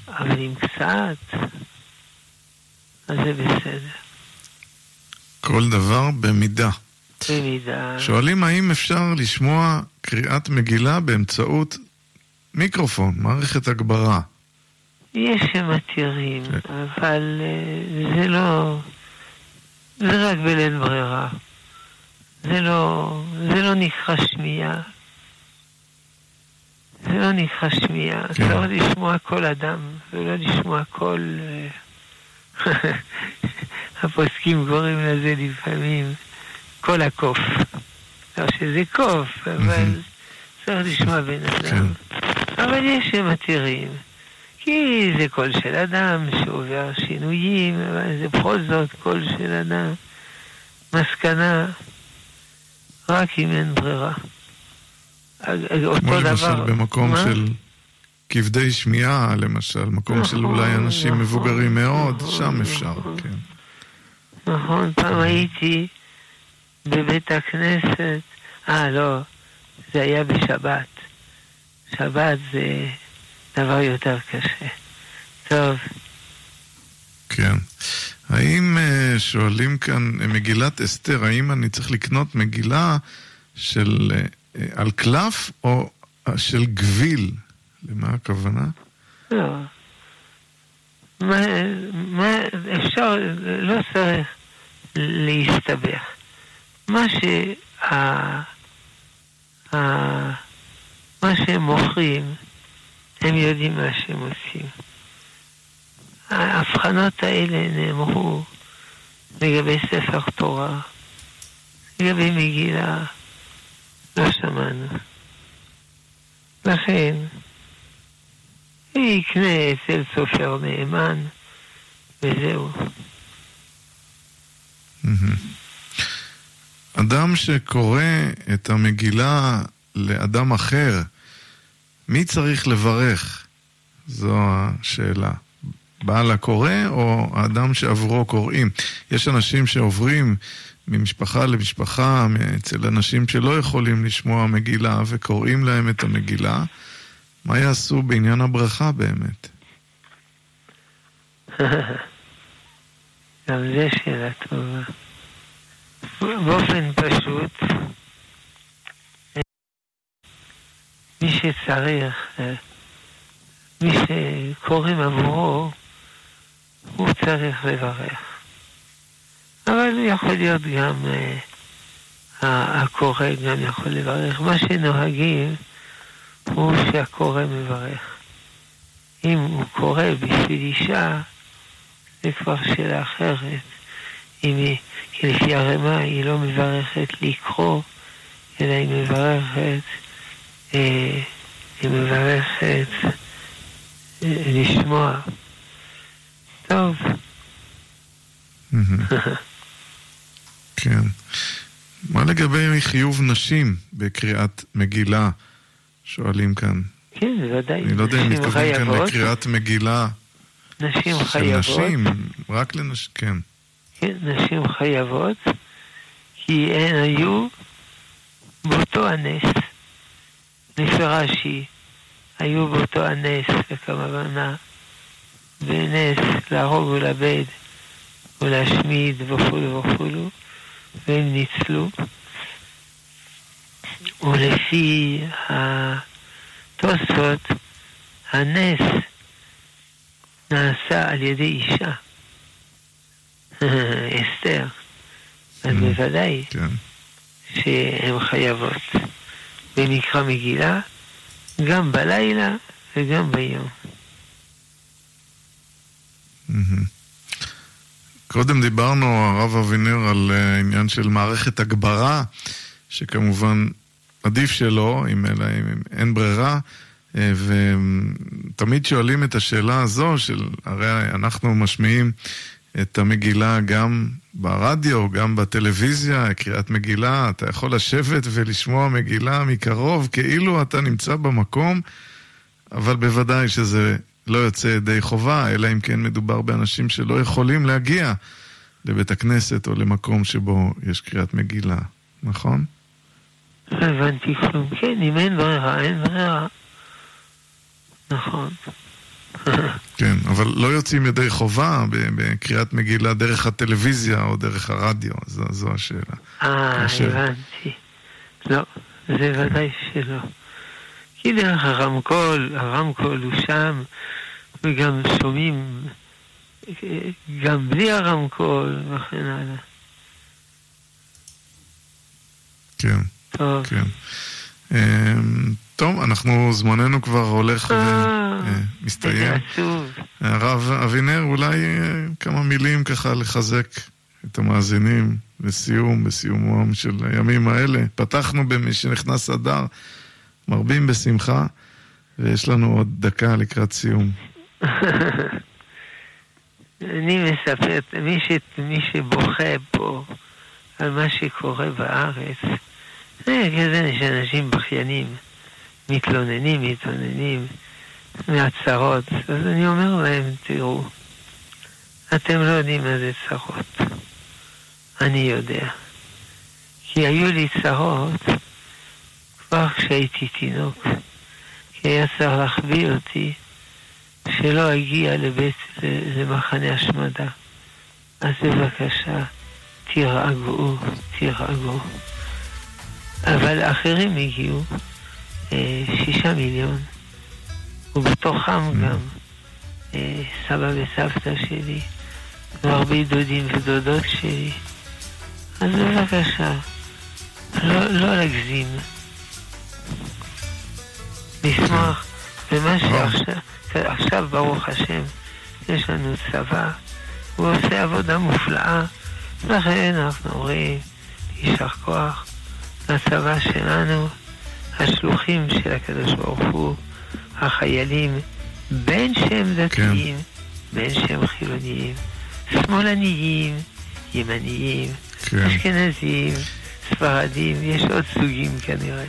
אבל עם קצת, אז זה בסדר. כל דבר במידה. במידה... שואלים האם אפשר לשמוע קריאת מגילה באמצעות מיקרופון, מערכת הגברה. יש שמתירים, אבל אה, זה לא... זה רק בלית ברירה. זה לא... זה לא נקרא שמיעה. זה לא נקרא שמיעה. כן. צריך לשמוע כל אדם, ולא לשמוע כל... אה, הפוסקים קוראים לזה לפעמים כל הקוף. לא שזה קוף, אבל. צריך לשמוע בן אדם. אבל יש שמתירים. כי זה קול של אדם שעובר שינויים, אבל זה בכל זאת קול של אדם. מסקנה, רק אם אין ברירה. אותו כמו דבר. למשל במקום מה? של כבדי שמיעה, למשל, מקום של אולי נכון, אנשים נכון, מבוגרים מאוד, נכון, שם אפשר, נכון. כן. נכון, פעם הייתי בבית הכנסת, אה, לא, זה היה בשבת. שבת זה דבר יותר קשה. טוב, כן. האם אה, שואלים כאן, אה, מגילת אסתר, האם אני צריך לקנות מגילה של אה, על קלף או של גביל? למה הכוונה? לא. מה, מה, אפשר, לא צריך להסתבך. מה שה... ה, מה שהם מוכרים, הם יודעים מה שהם עושים. ההבחנות האלה נאמרו לגבי ספר תורה, לגבי מגילה, לא שמענו. לכן, יקנה אצל סופר נאמן, וזהו. אדם שקורא את המגילה לאדם אחר, מי צריך לברך? זו השאלה. בעל הקורא או האדם שעבורו קוראים? יש אנשים שעוברים ממשפחה למשפחה, אצל אנשים שלא יכולים לשמוע מגילה וקוראים להם את המגילה. מה יעשו בעניין הברכה באמת? גם זו שאלה טובה. באופן פשוט, מי שצריך, מי שקוראים עבורו, הוא צריך לברך. אבל יכול להיות גם, אה, הקורא גם יכול לברך. מה שנוהגים הוא שהקורא מברך. אם הוא קורא בשביל אישה, זה כבר שאלה אחרת. אם היא, כי לפי הרמה היא לא מברכת לקרוא, אלא היא מברכת, אה, היא מברכת אה, לשמוע. טוב. כן. מה לגבי חיוב נשים בקריאת מגילה? שואלים כאן. כן, בוודאי. אני לא יודע אם מתכוונים כאן לקריאת מגילה. נשים חייבות. של נשים, רק לנשים, כן. כן, נשים חייבות, כי הן היו באותו הנס. לפי רש"י, היו באותו הנס, וכמובנה, בנס להרוג ולאבד ולהשמיד וכולו וכולו, והם ניצלו. ולפי התוספות, הנס נעשה על ידי אישה, אסתר, אז mm. בוודאי כן. שהן חייבות במקרא מגילה גם בלילה וגם ביום. קודם דיברנו, הרב אבינר, על אה, עניין של מערכת הגברה, שכמובן עדיף שלא, אם, אלא אם אין ברירה. אה, ותמיד שואלים את השאלה הזו, של הרי אנחנו משמיעים את המגילה גם ברדיו, גם בטלוויזיה, קריאת מגילה, אתה יכול לשבת ולשמוע מגילה מקרוב, כאילו אתה נמצא במקום, אבל בוודאי שזה לא יוצא ידי חובה, אלא אם כן מדובר באנשים שלא יכולים להגיע לבית הכנסת או למקום שבו יש קריאת מגילה, נכון? לא הבנתי כלום. כן, אם אין ברירה, אין ברירה. נכון. כן, אבל לא יוצאים ידי חובה בקריאת מגילה דרך הטלוויזיה או דרך הרדיו, זו, זו השאלה. אה, הבנתי. לא, זה ודאי שלא. כי דרך הרמקול, הרמקול הוא שם, וגם שומעים גם בלי הרמקול וכן הלאה. כן. טוב. כן. אמ, טוב, אנחנו, זמננו כבר הולך ומסתיים. אה, הרב אבינר, אולי אה, כמה מילים ככה לחזק את המאזינים לסיום, בסיומם של הימים האלה. פתחנו במשנכנס אדר, מרבים בשמחה, ויש לנו עוד דקה לקראת סיום. אני מספר, מי, ש, מי שבוכה פה על מה שקורה בארץ, כזה שאנשים בכיינים. מתלוננים, מתלוננים מהצרות. אז אני אומר להם, תראו, אתם לא יודעים מה זה צרות. אני יודע. כי היו לי צרות כבר כשהייתי תינוק, כי היה צריך להחביא אותי שלא אגיע לבית, למחנה השמדה. אז בבקשה, תירגעו, תירגעו. אבל אחרים הגיעו אה, שישה מיליון, ובתוכם mm. גם אה, סבא וסבתא שלי, והרבה דודים ודודות שלי. אז בבקשה, לא, לא להגזים. נשמח במה שעכשיו, עכשיו ברוך השם, יש לנו צבא, הוא עושה עבודה מופלאה, לכן אנחנו אומרים, יישר כוח לצבא שלנו. השלוחים של הקדוש ברוך הוא, החיילים, בין שהם דתיים, כן. בין שהם חילוניים, שמאלניים, ימניים, כן. אשכנזים, ספרדים, יש עוד סוגים כנראה.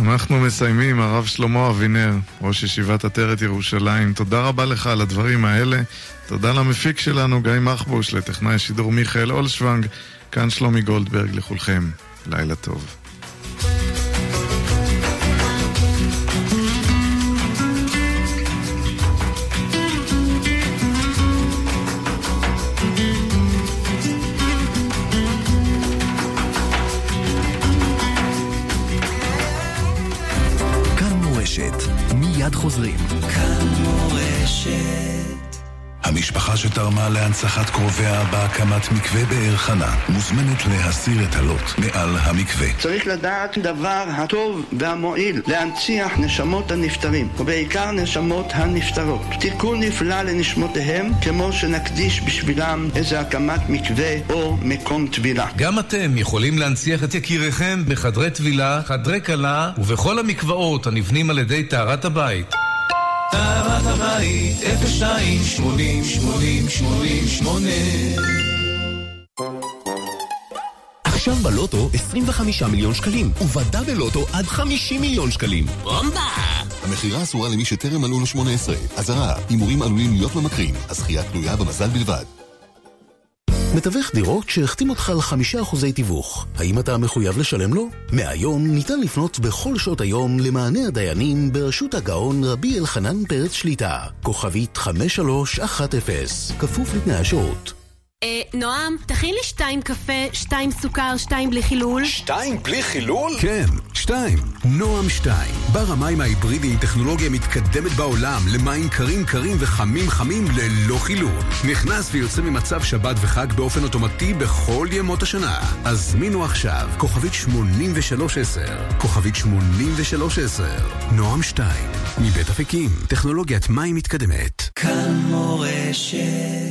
אנחנו מסיימים, הרב שלמה אבינר, ראש ישיבת עטרת ירושלים. תודה רבה לך על הדברים האלה. תודה למפיק שלנו, גיא מחבוש, לטכנאי השידור מיכאל אולשוונג. כאן שלומי גולדברג לכולכם. לילה טוב. מיד חוזרים. שתרמה להנצחת קרוביה בהקמת מקווה באר חנה מוזמנת להסיר את הלוט מעל המקווה. צריך לדעת דבר הטוב והמועיל להנציח נשמות הנפטרים, ובעיקר נשמות הנפטרות. תיקון נפלא לנשמותיהם, כמו שנקדיש בשבילם איזה הקמת מקווה או מקום טבילה. גם אתם יכולים להנציח את יקיריכם בחדרי טבילה, חדרי כלה ובכל המקוואות הנבנים על ידי טהרת הבית. טהרת הבית, 02 80 80 80 8 עכשיו בלוטו 25 מיליון שקלים, ובדאבל לוטו עד 50 מיליון שקלים. בומבה! המכירה אסורה למי שטרם מלאו לו 18. אזהרה, הימורים עלולים להיות ממכרים. הזכייה תלויה במזל בלבד. מתווך דירות שהחתים אותך על חמישה אחוזי תיווך. האם אתה מחויב לשלם לו? מהיום ניתן לפנות בכל שעות היום למענה הדיינים בראשות הגאון רבי אלחנן פרץ שליטה. כוכבית 5310, כפוף לתנאי השירות. אה, נועם, תכין לי שתיים קפה, שתיים סוכר, שתיים בלי חילול. שתיים בלי חילול? כן, שתיים. נועם שתיים. בר המים ההיברידי עם טכנולוגיה מתקדמת בעולם למים קרים קרים וחמים חמים ללא חילול. נכנס ויוצא ממצב שבת וחג באופן אוטומטי בכל ימות השנה. הזמינו עכשיו, כוכבית 8310. כוכבית 8310. נועם שתיים. מבית אפיקים, טכנולוגיית מים מתקדמת. כאן מורשת